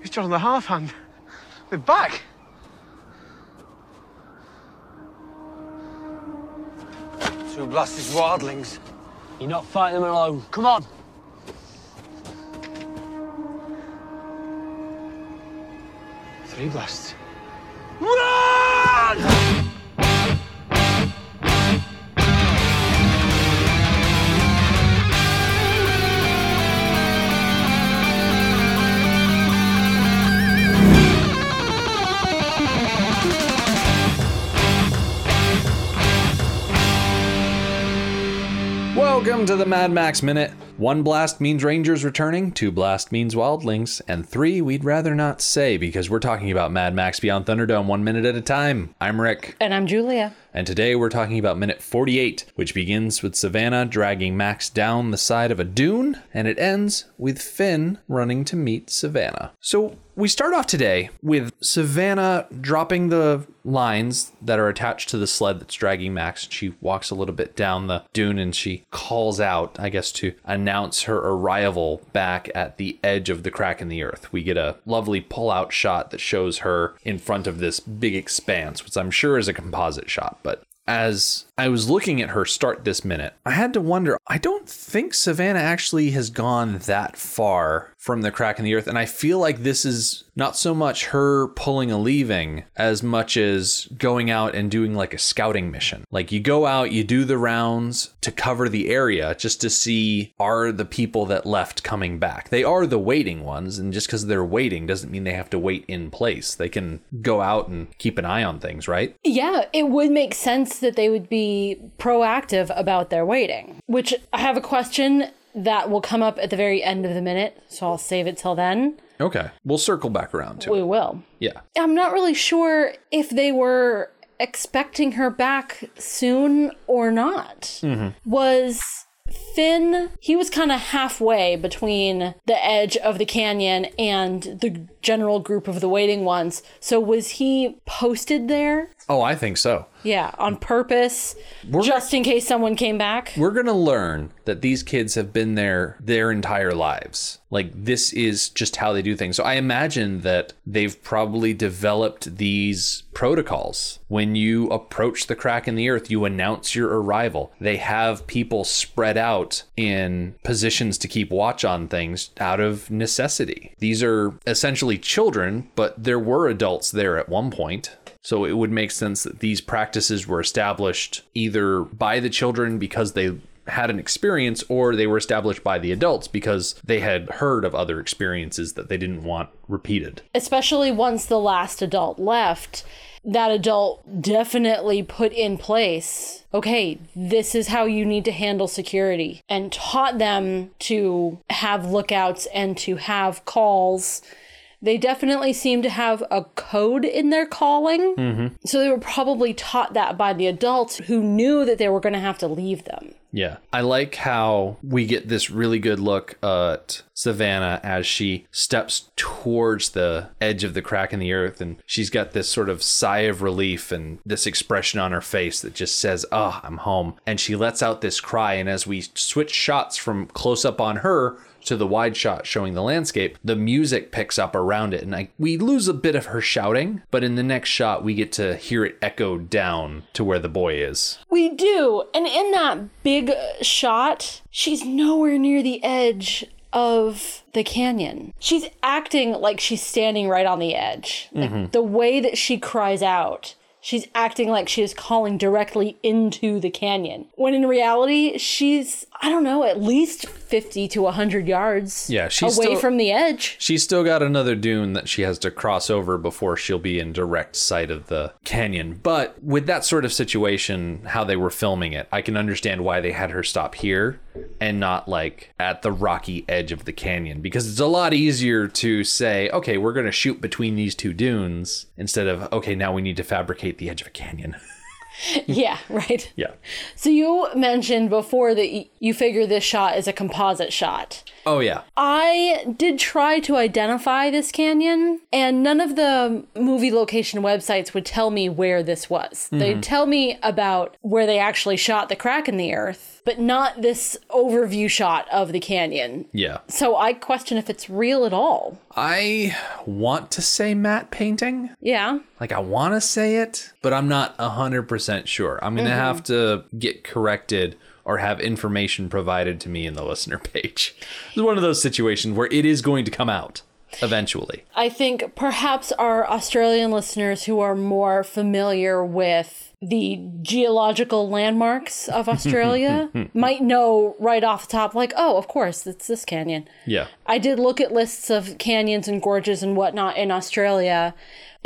He's John the Half Hand. We're back. Two blasted wildlings. You're not fighting them alone. Come on. Three blasts. Welcome to the Mad Max Minute. One blast means Rangers returning, two blast means Wildlings, and three we'd rather not say because we're talking about Mad Max Beyond Thunderdome one minute at a time. I'm Rick, And I'm Julia. And today we're talking about minute 48, which begins with Savannah dragging Max down the side of a dune, and it ends with Finn running to meet Savannah. So we start off today with Savannah dropping the lines that are attached to the sled that's dragging Max. She walks a little bit down the dune and she calls out, I guess, to announce her arrival back at the edge of the crack in the earth. We get a lovely pull out shot that shows her in front of this big expanse, which I'm sure is a composite shot, but as I was looking at her start this minute, I had to wonder I don't think Savannah actually has gone that far from the crack in the earth. And I feel like this is not so much her pulling a leaving as much as going out and doing like a scouting mission. Like you go out, you do the rounds to cover the area just to see are the people that left coming back. They are the waiting ones. And just because they're waiting doesn't mean they have to wait in place. They can go out and keep an eye on things, right? Yeah, it would make sense that they would be proactive about their waiting. Which I have a question that will come up at the very end of the minute, so I'll save it till then. Okay. We'll circle back around to We it. will. Yeah. I'm not really sure if they were expecting her back soon or not. Mm-hmm. Was Finn, he was kind of halfway between the edge of the canyon and the general group of the waiting ones. So was he posted there? Oh, I think so. Yeah, on purpose, just in case someone came back. We're going to learn that these kids have been there their entire lives. Like, this is just how they do things. So, I imagine that they've probably developed these protocols. When you approach the crack in the earth, you announce your arrival. They have people spread out in positions to keep watch on things out of necessity. These are essentially children, but there were adults there at one point. So it would make sense that these practices were established either by the children because they had an experience or they were established by the adults because they had heard of other experiences that they didn't want repeated. Especially once the last adult left, that adult definitely put in place okay, this is how you need to handle security and taught them to have lookouts and to have calls. They definitely seem to have a code in their calling. Mm-hmm. So they were probably taught that by the adults who knew that they were going to have to leave them. Yeah. I like how we get this really good look at Savannah as she steps towards the edge of the crack in the earth and she's got this sort of sigh of relief and this expression on her face that just says, "Oh, I'm home." And she lets out this cry and as we switch shots from close up on her to the wide shot showing the landscape, the music picks up around it, and I, we lose a bit of her shouting, but in the next shot, we get to hear it echo down to where the boy is. We do. And in that big shot, she's nowhere near the edge of the canyon. She's acting like she's standing right on the edge. Like, mm-hmm. the way that she cries out, she's acting like she is calling directly into the canyon. When in reality, she's, I don't know, at least 50 to 100 yards Yeah, she's away still- from the edge. She's still got another dune that she has to cross over before she'll be in direct sight of the canyon. But with that sort of situation, how they were filming it, I can understand why they had her stop here and not like at the rocky edge of the canyon because it's a lot easier to say, okay, we're going to shoot between these two dunes instead of, okay, now we need to fabricate the edge of a canyon. yeah, right. yeah. So you mentioned before that you figure this shot is a composite shot. Oh yeah. I did try to identify this canyon, and none of the movie location websites would tell me where this was. They'd mm-hmm. tell me about where they actually shot the crack in the earth, but not this overview shot of the canyon. Yeah. So I question if it's real at all. I want to say matte painting. Yeah. Like I want to say it, but I'm not 100% sure. I'm going to mm-hmm. have to get corrected or have information provided to me in the listener page. It's one of those situations where it is going to come out eventually. I think perhaps our Australian listeners who are more familiar with the geological landmarks of Australia might know right off the top, like, oh, of course, it's this canyon. Yeah. I did look at lists of canyons and gorges and whatnot in Australia.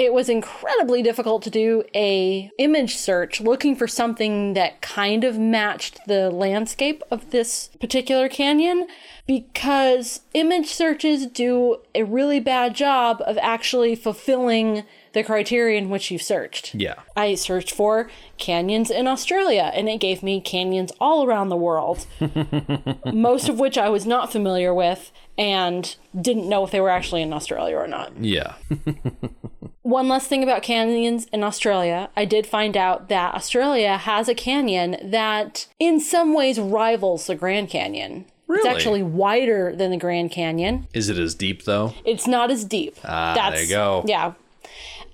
It was incredibly difficult to do a image search looking for something that kind of matched the landscape of this particular canyon because image searches do a really bad job of actually fulfilling the criterion which you've searched. Yeah. I searched for canyons in Australia and it gave me canyons all around the world, most of which I was not familiar with and didn't know if they were actually in Australia or not. Yeah. One last thing about canyons in Australia, I did find out that Australia has a canyon that in some ways rivals the Grand Canyon. Really? It's actually wider than the Grand Canyon. Is it as deep though? It's not as deep. Ah, there you go. Yeah.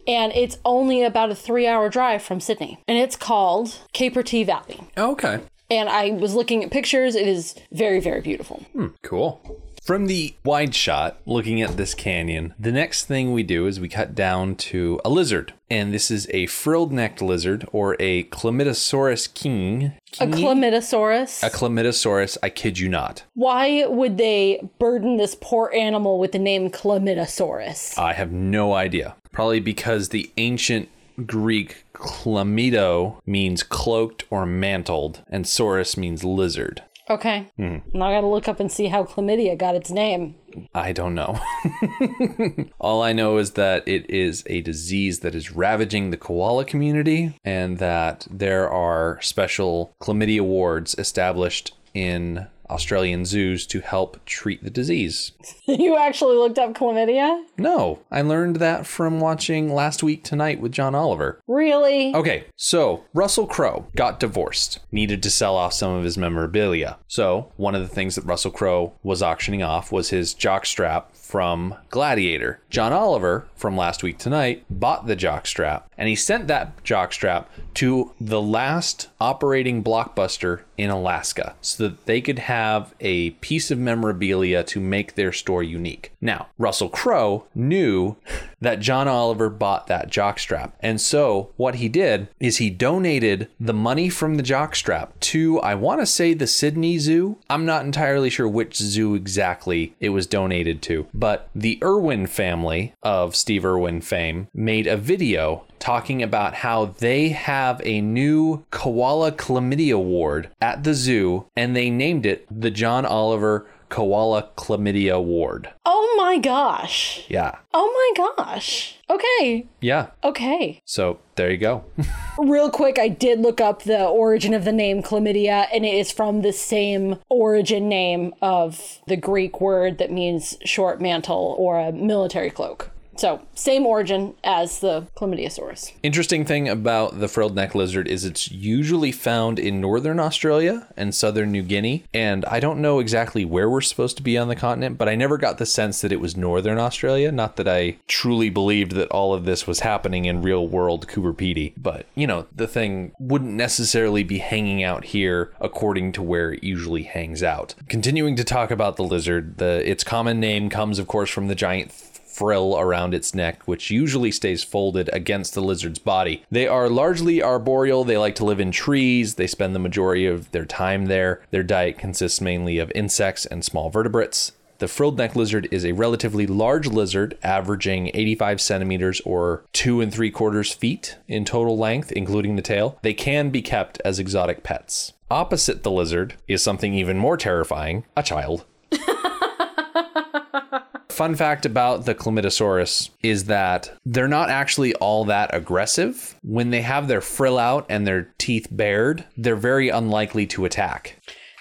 And it's only about a three hour drive from Sydney. And it's called Capertee Valley. Okay. And I was looking at pictures. It is very, very beautiful. Cool. From the wide shot, looking at this canyon, the next thing we do is we cut down to a lizard. And this is a frilled necked lizard or a Chlamydosaurus king. A Chlamydosaurus. A Chlamydosaurus, I kid you not. Why would they burden this poor animal with the name Chlamydosaurus? I have no idea. Probably because the ancient Greek chlamydo means cloaked or mantled, and saurus means lizard. Okay. Hmm. Now I gotta look up and see how chlamydia got its name. I don't know. All I know is that it is a disease that is ravaging the koala community and that there are special chlamydia wards established in Australian zoos to help treat the disease. you actually looked up chlamydia? No, I learned that from watching Last Week Tonight with John Oliver. Really? Okay, so Russell Crowe got divorced, needed to sell off some of his memorabilia. So, one of the things that Russell Crowe was auctioning off was his jockstrap from Gladiator. John Oliver from Last Week Tonight bought the jockstrap and he sent that jockstrap to the last operating blockbuster in Alaska so that they could have a piece of memorabilia to make their store unique. Now, Russell Crowe knew that John Oliver bought that jockstrap. And so what he did is he donated the money from the jockstrap to, I want to say, the Sydney Zoo. I'm not entirely sure which zoo exactly it was donated to, but the Irwin family of Steve Irwin fame made a video talking about how they have a new koala chlamydia ward at the zoo and they named it the John Oliver Koala Chlamydia Ward. Oh my gosh. Yeah. Oh my gosh. Okay. Yeah. Okay. So there you go. Real quick, I did look up the origin of the name chlamydia, and it is from the same origin name of the Greek word that means short mantle or a military cloak. So, same origin as the chlamydiosaurus. Interesting thing about the frilled neck lizard is it's usually found in northern Australia and southern New Guinea. And I don't know exactly where we're supposed to be on the continent, but I never got the sense that it was northern Australia. Not that I truly believed that all of this was happening in real world Coober Pedy, but you know, the thing wouldn't necessarily be hanging out here according to where it usually hangs out. Continuing to talk about the lizard, the its common name comes of course from the giant frill around its neck, which usually stays folded against the lizard's body. They are largely arboreal. They like to live in trees. They spend the majority of their time there. Their diet consists mainly of insects and small vertebrates. The frilled neck lizard is a relatively large lizard, averaging 85 centimeters or two and three quarters feet in total length, including the tail. They can be kept as exotic pets. Opposite the lizard is something even more terrifying a child. Fun fact about the Chlamydosaurus is that they're not actually all that aggressive. When they have their frill out and their teeth bared, they're very unlikely to attack.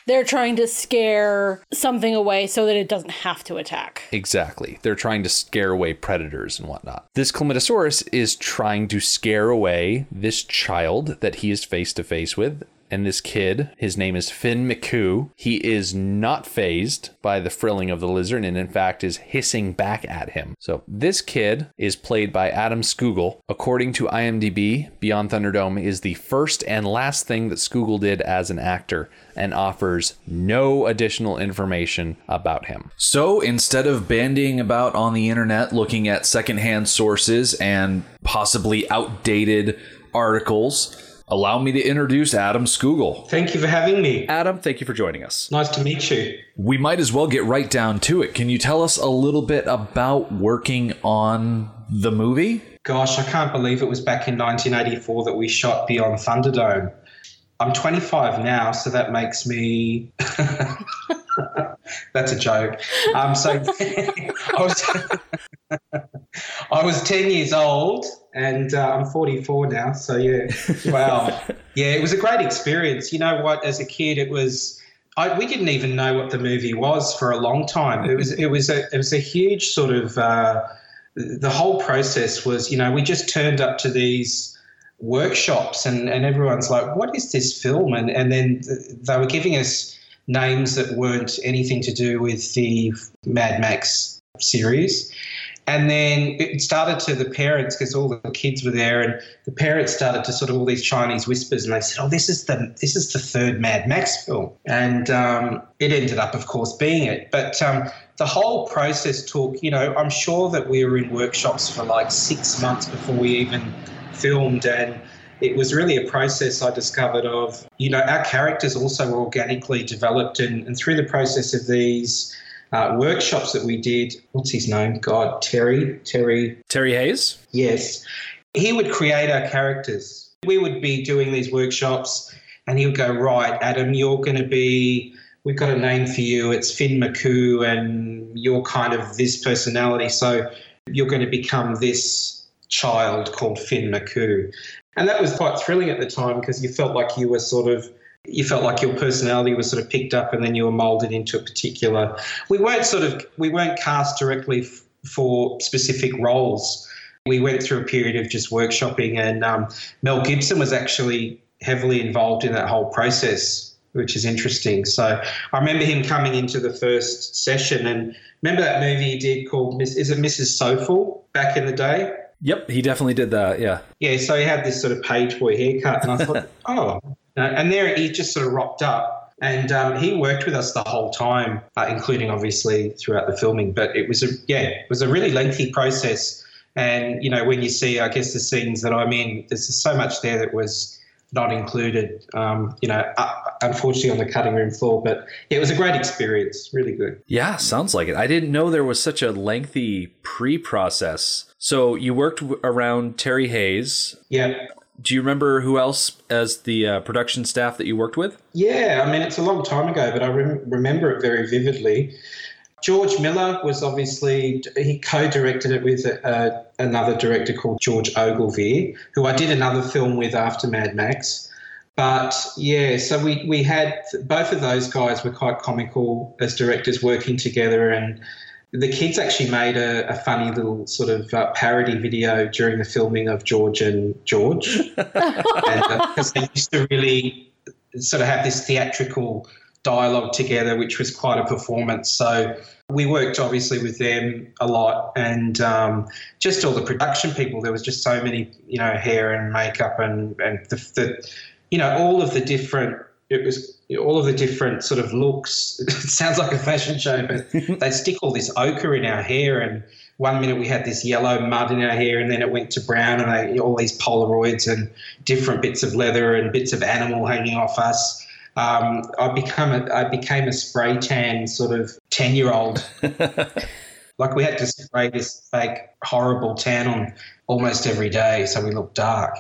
they're trying to scare something away so that it doesn't have to attack. Exactly. They're trying to scare away predators and whatnot. This Chlamydosaurus is trying to scare away this child that he is face to face with. And this kid, his name is Finn McCoo. He is not phased by the frilling of the lizard and, in fact, is hissing back at him. So, this kid is played by Adam Scougall. According to IMDb, Beyond Thunderdome is the first and last thing that Scougall did as an actor and offers no additional information about him. So instead of bandying about on the internet looking at secondhand sources and possibly outdated articles, allow me to introduce Adam Scougall. Thank you for having me. Adam, thank you for joining us. Nice to meet you. We might as well get right down to it. Can you tell us a little bit about working on the movie? Gosh, I can't believe it was back in 1984 that we shot Beyond Thunderdome. I'm 25 now, so that makes me. That's a joke. Um, so I was I was 10 years old, and uh, I'm 44 now. So yeah, wow, yeah, it was a great experience. You know what? As a kid, it was. I, we didn't even know what the movie was for a long time. It was it was a it was a huge sort of. Uh, the whole process was, you know, we just turned up to these workshops and, and everyone's like, what is this film? And, and then they were giving us names that weren't anything to do with the Mad Max series. And then it started to the parents because all the kids were there, and the parents started to sort of all these Chinese whispers, and they said, "Oh, this is the this is the third Mad Max film," and um, it ended up, of course, being it. But um, the whole process took, you know, I'm sure that we were in workshops for like six months before we even filmed and it was really a process I discovered of, you know, our characters also organically developed and, and through the process of these uh, workshops that we did, what's his name? God, Terry, Terry. Terry Hayes? Yes. He would create our characters. We would be doing these workshops and he would go, right, Adam, you're going to be, we've got a name for you. It's Finn McCoo and you're kind of this personality. So you're going to become this child called Finn McCoo. And that was quite thrilling at the time because you felt like you were sort of you felt like your personality was sort of picked up and then you were molded into a particular we weren't sort of we weren't cast directly f- for specific roles we went through a period of just workshopping and um, mel gibson was actually heavily involved in that whole process which is interesting so i remember him coming into the first session and remember that movie he did called Miss, is it mrs Soffel back in the day Yep, he definitely did that. Yeah. Yeah, so he had this sort of page boy haircut, and I thought, oh, and there he just sort of rocked up, and um, he worked with us the whole time, uh, including obviously throughout the filming. But it was a yeah, it was a really lengthy process, and you know when you see, I guess the scenes that I'm in, there's so much there that was not included, um, you know, uh, unfortunately on the cutting room floor. But yeah, it was a great experience, really good. Yeah, sounds like it. I didn't know there was such a lengthy pre process. So you worked around Terry Hayes. Yeah. Do you remember who else as the uh, production staff that you worked with? Yeah, I mean, it's a long time ago, but I rem- remember it very vividly. George Miller was obviously, he co directed it with uh, another director called George Ogilvie, who I did another film with after Mad Max. But yeah, so we, we had both of those guys were quite comical as directors working together. And the kids actually made a, a funny little sort of uh, parody video during the filming of George and George. and, uh, because they used to really sort of have this theatrical dialogue together, which was quite a performance. So we worked obviously with them a lot, and um, just all the production people. There was just so many, you know, hair and makeup, and and the, the you know, all of the different. It was all of the different sort of looks. It sounds like a fashion show, but they stick all this ochre in our hair, and one minute we had this yellow mud in our hair, and then it went to brown, and they, all these Polaroids and different bits of leather and bits of animal hanging off us um, I become a, I became a spray tan sort of ten year old. like we had to spray this fake horrible tan on almost every day, so we looked dark.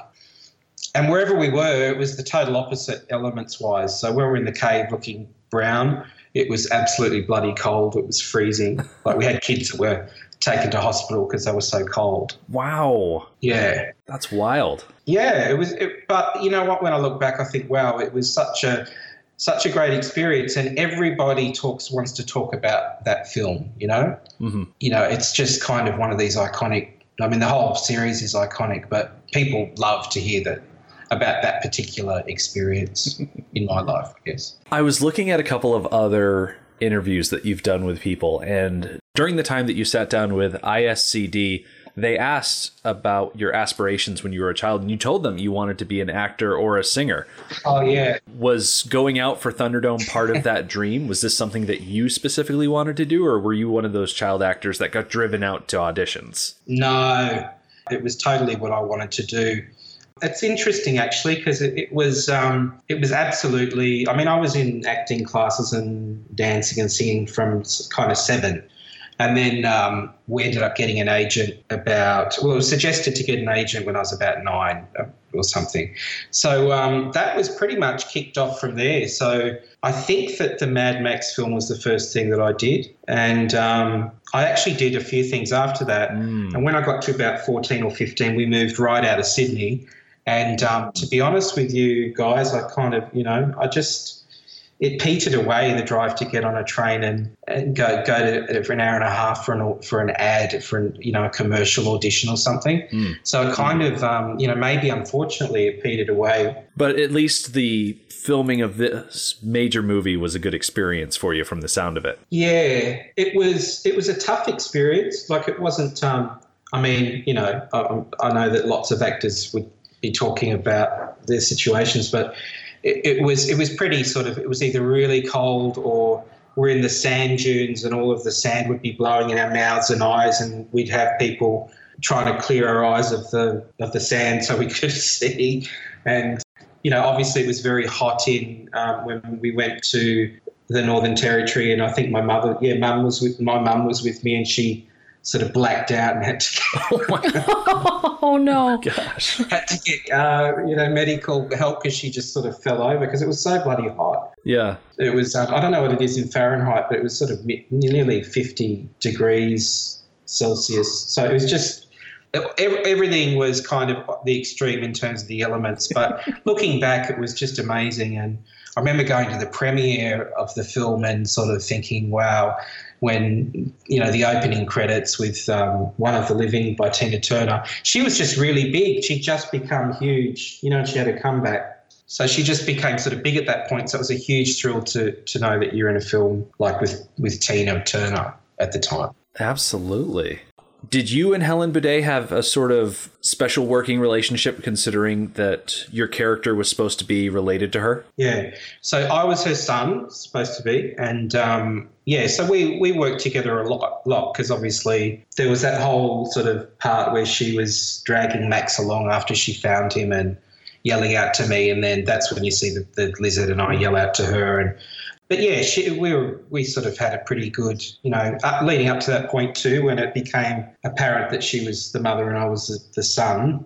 And wherever we were, it was the total opposite elements wise. So when we were in the cave looking brown, it was absolutely bloody cold. It was freezing. Like we had kids that were taken to hospital because they were so cold. Wow. Yeah. That's wild. Yeah, it was. It, but you know what? When I look back, I think, wow, it was such a such a great experience, and everybody talks wants to talk about that film. You know, mm-hmm. you know, it's just kind of one of these iconic. I mean, the whole series is iconic, but people love to hear that about that particular experience in my life. I guess I was looking at a couple of other interviews that you've done with people, and during the time that you sat down with ISCD they asked about your aspirations when you were a child, and you told them you wanted to be an actor or a singer. Oh, yeah. Was going out for Thunderdome part of that dream? Was this something that you specifically wanted to do, or were you one of those child actors that got driven out to auditions? No, it was totally what I wanted to do. It's interesting actually because it, it, was um, it was absolutely. I mean, I was in acting classes and dancing and singing from kind of seven, and then um, we ended up getting an agent about, well, it was suggested to get an agent when I was about nine uh, or something. So um, that was pretty much kicked off from there. So I think that the Mad Max film was the first thing that I did. And um, I actually did a few things after that. Mm. And when I got to about 14 or 15, we moved right out of Sydney. And um, to be honest with you guys, I kind of, you know, I just it petered away the drive to get on a train and, and go go to for an hour and a half for an for an ad for an, you know a commercial audition or something. Mm. So it kind mm. of um, you know maybe unfortunately it petered away. But at least the filming of this major movie was a good experience for you from the sound of it. Yeah, it was it was a tough experience. Like it wasn't. Um, I mean, you know, I, I know that lots of actors would be talking about their situations, but it, it was it was pretty sort of it was either really cold or we're in the sand dunes and all of the sand would be blowing in our mouths and eyes and we'd have people trying to clear our eyes of the of the sand so we could see. And you know obviously it was very hot in um, when we went to the Northern Territory and I think my mother yeah mum was with my mum was with me and she sort of blacked out and had to get, oh no. Gosh. Had to get uh, you know medical help because she just sort of fell over because it was so bloody hot. Yeah. It was um, i don't know what it is in fahrenheit but it was sort of nearly 50 degrees celsius. So it was just everything was kind of the extreme in terms of the elements but looking back it was just amazing. And i remember going to the premiere of the film and sort of thinking wow when you know the opening credits with um, One of the Living by Tina Turner. She was just really big. She'd just become huge, you know, she had a comeback. So she just became sort of big at that point. So it was a huge thrill to to know that you're in a film like with with Tina Turner at the time. Absolutely. Did you and Helen Buday have a sort of special working relationship considering that your character was supposed to be related to her? Yeah. So I was her son, supposed to be. And um, yeah, so we, we worked together a lot lot because obviously there was that whole sort of part where she was dragging Max along after she found him and yelling out to me. And then that's when you see the, the lizard and I yell out to her. And but yeah, she, we were, we sort of had a pretty good, you know, up, leading up to that point too, when it became apparent that she was the mother and I was the, the son.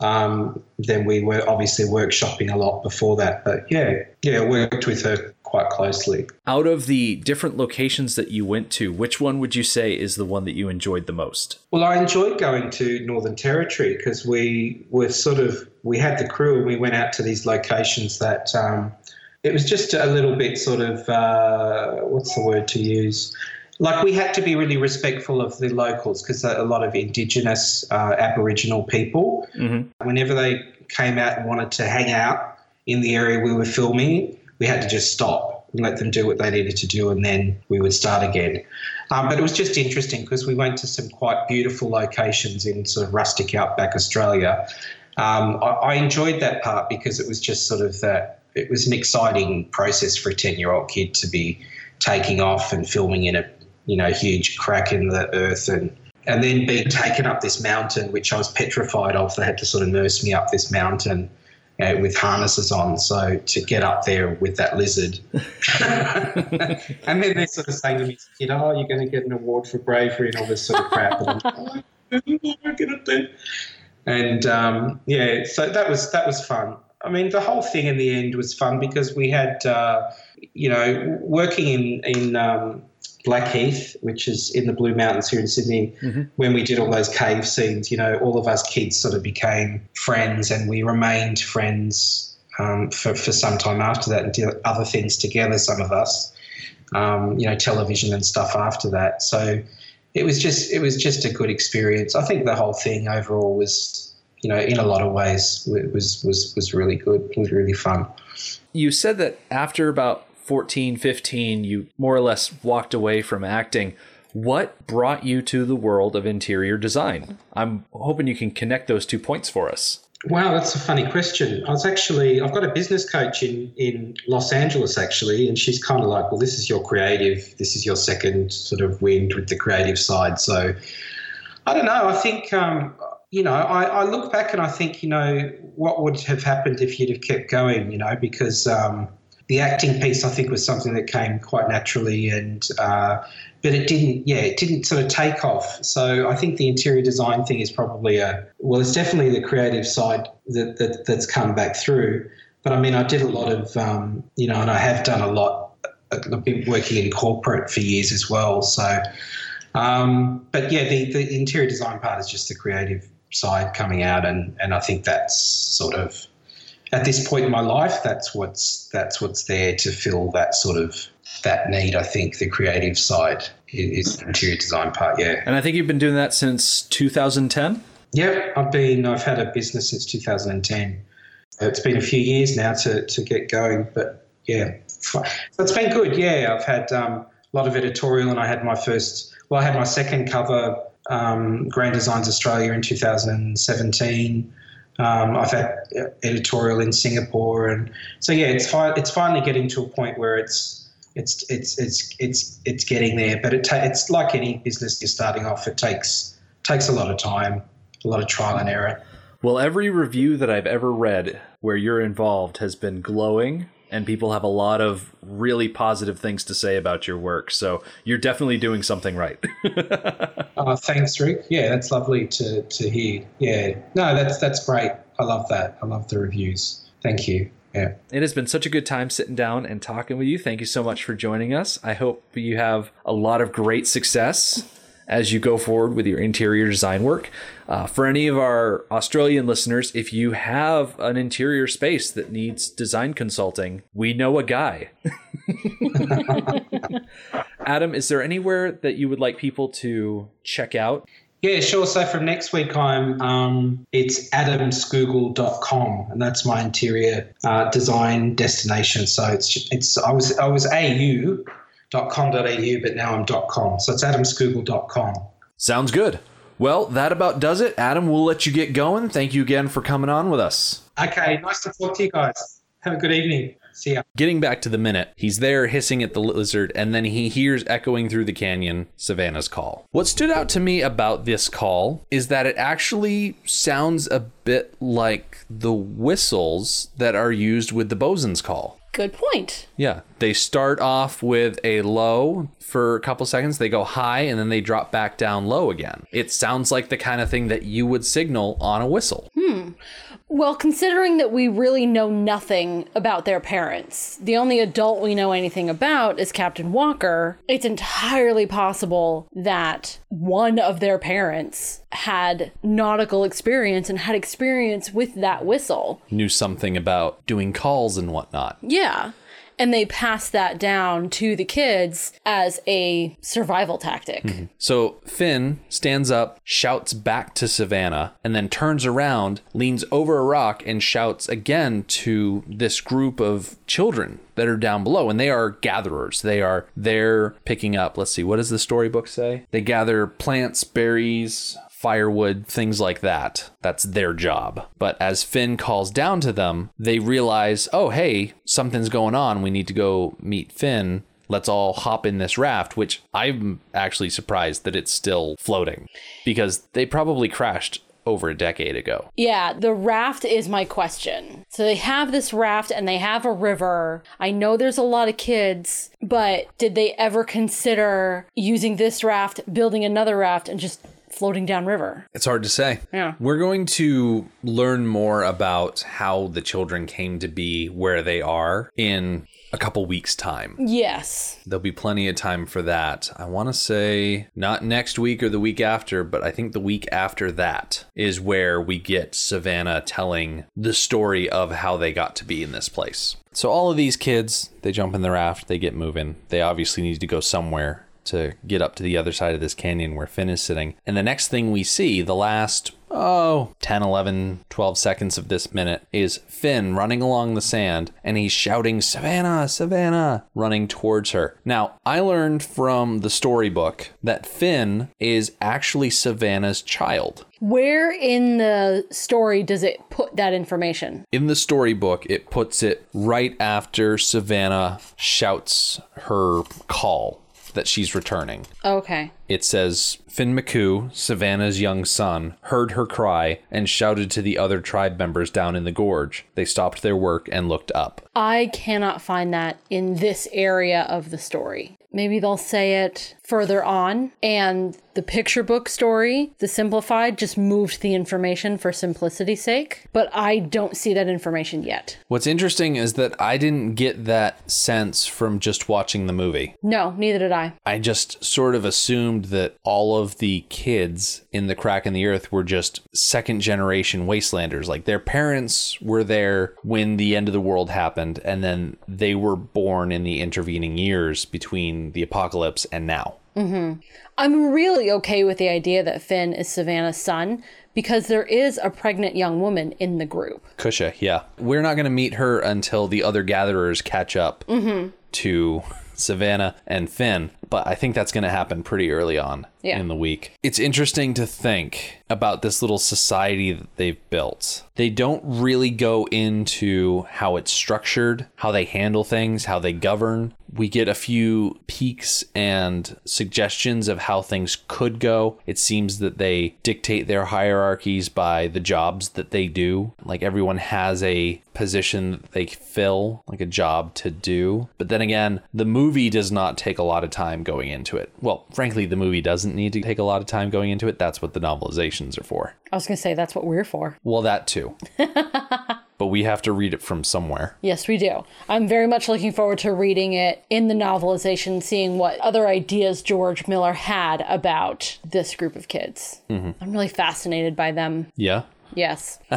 Um, then we were obviously workshopping a lot before that. But yeah, yeah, worked with her quite closely. Out of the different locations that you went to, which one would you say is the one that you enjoyed the most? Well, I enjoyed going to Northern Territory because we were sort of we had the crew and we went out to these locations that um, it was just a little bit sort of uh, what's the word to use? Like we had to be really respectful of the locals because a lot of Indigenous uh, Aboriginal people, mm-hmm. whenever they came out and wanted to hang out in the area we were filming, we had to just stop and let them do what they needed to do, and then we would start again. Um, but it was just interesting because we went to some quite beautiful locations in sort of rustic outback Australia. Um, I, I enjoyed that part because it was just sort of that it was an exciting process for a 10 year old kid to be taking off and filming in a you know huge crack in the earth and and then being taken up this mountain which I was petrified of. They had to sort of nurse me up this mountain you know, with harnesses on. So to get up there with that lizard. And then they're sort of saying to me kid oh you're going to get an award for bravery and all this sort of crap. And, oh, and um, yeah so that was that was fun I mean, the whole thing in the end was fun because we had, uh, you know, working in in um, Blackheath, which is in the Blue Mountains here in Sydney, mm-hmm. when we did all those cave scenes. You know, all of us kids sort of became friends, and we remained friends um, for for some time after that and did other things together. Some of us, um, you know, television and stuff after that. So it was just it was just a good experience. I think the whole thing overall was, you know, in a lot of ways was was was really good. It was really fun. You said that after about 14, 15, you more or less walked away from acting. What brought you to the world of interior design? I'm hoping you can connect those two points for us. Wow, that's a funny question. I was actually, I've got a business coach in, in Los Angeles actually, and she's kind of like, well, this is your creative, this is your second sort of wind with the creative side. So I don't know. I think, um, you know, I, I, look back and I think, you know, what would have happened if you'd have kept going, you know, because um, the acting piece I think was something that came quite naturally, and uh, but it didn't. Yeah, it didn't sort of take off. So I think the interior design thing is probably a well, it's definitely the creative side that, that that's come back through. But I mean, I did a lot of um, you know, and I have done a lot. I've been working in corporate for years as well. So, um, but yeah, the, the interior design part is just the creative side coming out, and and I think that's sort of at this point in my life, that's what's that's what's there to fill that sort of that need. I think the creative side is the interior design part. Yeah, and I think you've been doing that since 2010. Yep, I've been I've had a business since 2010. It's been a few years now to to get going, but yeah, so it's been good. Yeah, I've had um, a lot of editorial, and I had my first. Well, I had my second cover, um, Grand Designs Australia in 2017. Um, I've had editorial in Singapore, and so yeah, it's fi- it's finally getting to a point where it's it's it's it's it's it's getting there. But it ta- it's like any business you're starting off. It takes takes a lot of time, a lot of trial and error. Well, every review that I've ever read where you're involved has been glowing and people have a lot of really positive things to say about your work. So you're definitely doing something right. uh, thanks, Rick. Yeah, that's lovely to, to hear. Yeah, no, that's that's great. I love that. I love the reviews. Thank you. Yeah. It has been such a good time sitting down and talking with you. Thank you so much for joining us. I hope you have a lot of great success as you go forward with your interior design work. Uh, for any of our Australian listeners, if you have an interior space that needs design consulting, we know a guy. Adam, is there anywhere that you would like people to check out? Yeah, sure. So from next week, I'm um, it's adamscougal.com, and that's my interior uh, design destination. So it's it's I was I was au .com.au, but now I'm .com. So it's adamscougal.com. Sounds good. Well, that about does it. Adam, we'll let you get going. Thank you again for coming on with us. Okay, nice to talk to you guys. Have a good evening. See ya. Getting back to the minute, he's there hissing at the lizard, and then he hears echoing through the canyon Savannah's call. What stood out to me about this call is that it actually sounds a bit like the whistles that are used with the bosun's call. Good point. Yeah. They start off with a low for a couple seconds, they go high, and then they drop back down low again. It sounds like the kind of thing that you would signal on a whistle. Hmm. Well, considering that we really know nothing about their parents, the only adult we know anything about is Captain Walker, it's entirely possible that one of their parents had nautical experience and had experience with that whistle. Knew something about doing calls and whatnot. Yeah and they pass that down to the kids as a survival tactic. Mm-hmm. So Finn stands up, shouts back to Savannah, and then turns around, leans over a rock, and shouts again to this group of children that are down below and they are gatherers they are there picking up let's see what does the storybook say they gather plants berries firewood, things like that. That's their job. But as Finn calls down to them, they realize, oh, hey, something's going on. We need to go meet Finn. Let's all hop in this raft, which I'm actually surprised that it's still floating because they probably crashed over a decade ago. Yeah, the raft is my question. So they have this raft and they have a river. I know there's a lot of kids, but did they ever consider using this raft, building another raft, and just floating downriver. It's hard to say. Yeah. We're going to learn more about how the children came to be where they are in a couple weeks' time. Yes. There'll be plenty of time for that. I want to say not next week or the week after, but I think the week after that is where we get Savannah telling the story of how they got to be in this place. So all of these kids, they jump in the raft, they get moving. They obviously need to go somewhere to get up to the other side of this canyon where Finn is sitting. And the next thing we see, the last oh 10 11 12 seconds of this minute is finn running along the sand and he's shouting savannah savannah running towards her now i learned from the storybook that finn is actually savannah's child Where in the story does it put that information? in the storybook it puts it right after savannah shouts her call that she's returning Okay. It says Finn McCoo, Savannah's young son, heard her cry and shouted to the other tribe members down in the gorge. They stopped their work and looked up. I cannot find that in this area of the story. Maybe they'll say it further on, and the picture book story, the simplified, just moved the information for simplicity's sake. But I don't see that information yet. What's interesting is that I didn't get that sense from just watching the movie. No, neither did I. I just sort of assumed that all of the kids in the crack in the earth were just second generation wastelanders. Like their parents were there when the end of the world happened, and then they were born in the intervening years between the apocalypse and now. Mm-hmm. I'm really okay with the idea that Finn is Savannah's son because there is a pregnant young woman in the group. Cusha, yeah. We're not going to meet her until the other gatherers catch up mm-hmm. to Savannah and Finn, but I think that's going to happen pretty early on Yeah. in the week. It's interesting to think about this little society that they've built. They don't really go into how it's structured, how they handle things, how they govern. We get a few peaks and suggestions of how things could go. It seems that they dictate their hierarchies by the jobs that they do. Like everyone has a position that they fill, like a job to do. But then again, the movie does not take a lot of time going into it. Well, frankly, the movie doesn't need to take a lot of time going into it. That's what the novelizations are for. I was going to say that's what we're for. Well, that too. but we have to read it from somewhere. Yes, we do. I'm very much looking forward to reading it in the novelization, seeing what other ideas George Miller had about this group of kids. Mm-hmm. I'm really fascinated by them. Yeah. Yes.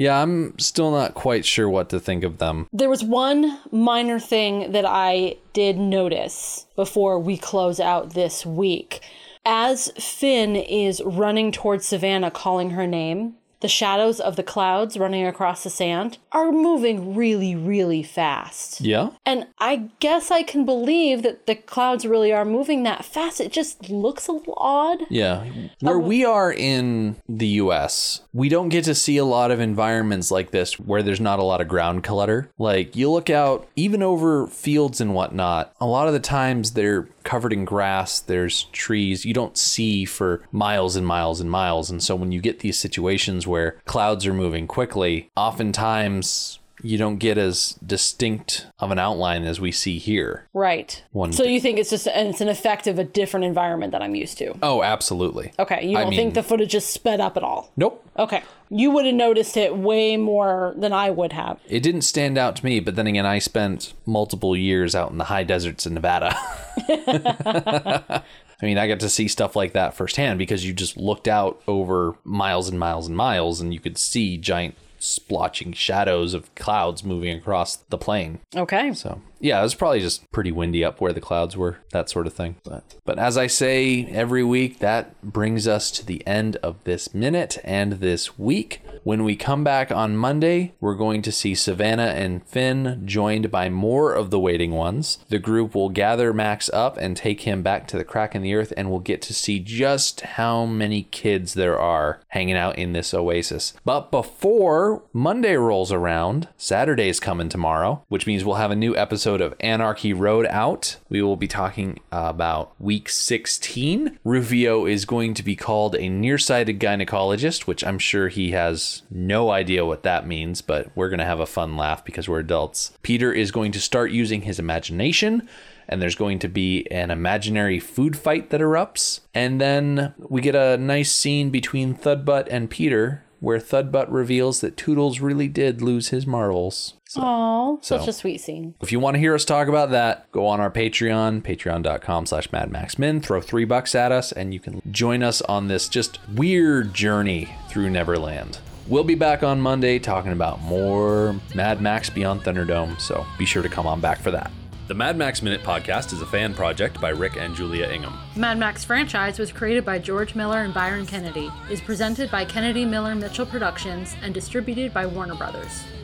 Yeah, I'm still not quite sure what to think of them. There was one minor thing that I did notice before we close out this week. As Finn is running towards Savannah, calling her name, the shadows of the clouds running across the sand are moving really, really fast. Yeah? And I guess I can believe that the clouds really are moving that fast. It just looks a little odd. Yeah. Where um, we are in the US, we don't get to see a lot of environments like this where there's not a lot of ground clutter. Like you look out, even over fields and whatnot, a lot of the times they're covered in grass, there's trees. You don't see for miles and miles and miles. And so when you get these situations where clouds are moving quickly, oftentimes you don't get as distinct of an outline as we see here. Right. One so you think it's just and it's an effect of a different environment that I'm used to. Oh, absolutely. Okay. You don't mean- think the footage is sped up at all? Nope. Okay. You would have noticed it way more than I would have. It didn't stand out to me, but then again, I spent multiple years out in the high deserts in Nevada. I mean, I got to see stuff like that firsthand because you just looked out over miles and miles and miles and you could see giant splotching shadows of clouds moving across the plain. Okay. So yeah, it was probably just pretty windy up where the clouds were, that sort of thing. But but as I say every week, that brings us to the end of this minute and this week. When we come back on Monday, we're going to see Savannah and Finn joined by more of the waiting ones. The group will gather Max up and take him back to the crack in the earth, and we'll get to see just how many kids there are hanging out in this oasis. But before Monday rolls around, Saturday's coming tomorrow, which means we'll have a new episode of Anarchy Road out. We will be talking about week 16. Rufio is going to be called a nearsighted gynecologist, which I'm sure he has no idea what that means, but we're going to have a fun laugh because we're adults. Peter is going to start using his imagination and there's going to be an imaginary food fight that erupts. And then we get a nice scene between Thudbutt and Peter where Thudbutt reveals that Toodles really did lose his marbles. Oh, such So- a sweet scene. If you want to hear us talk about that, go on our Patreon, patreon.com slash madmaxmin, throw three bucks at us, and you can join us on this just weird journey through Neverland. We'll be back on Monday talking about more Mad Max Beyond Thunderdome, so be sure to come on back for that. The Mad Max Minute podcast is a fan project by Rick and Julia Ingham. The Mad Max franchise was created by George Miller and Byron Kennedy, is presented by Kennedy Miller Mitchell Productions, and distributed by Warner Brothers.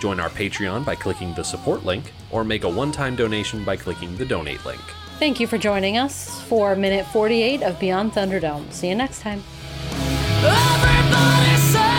join our Patreon by clicking the support link, or make a one time donation by clicking the donate link. Thank you for joining us for minute 48 of Beyond Thunderdome. See you next time. Everybody say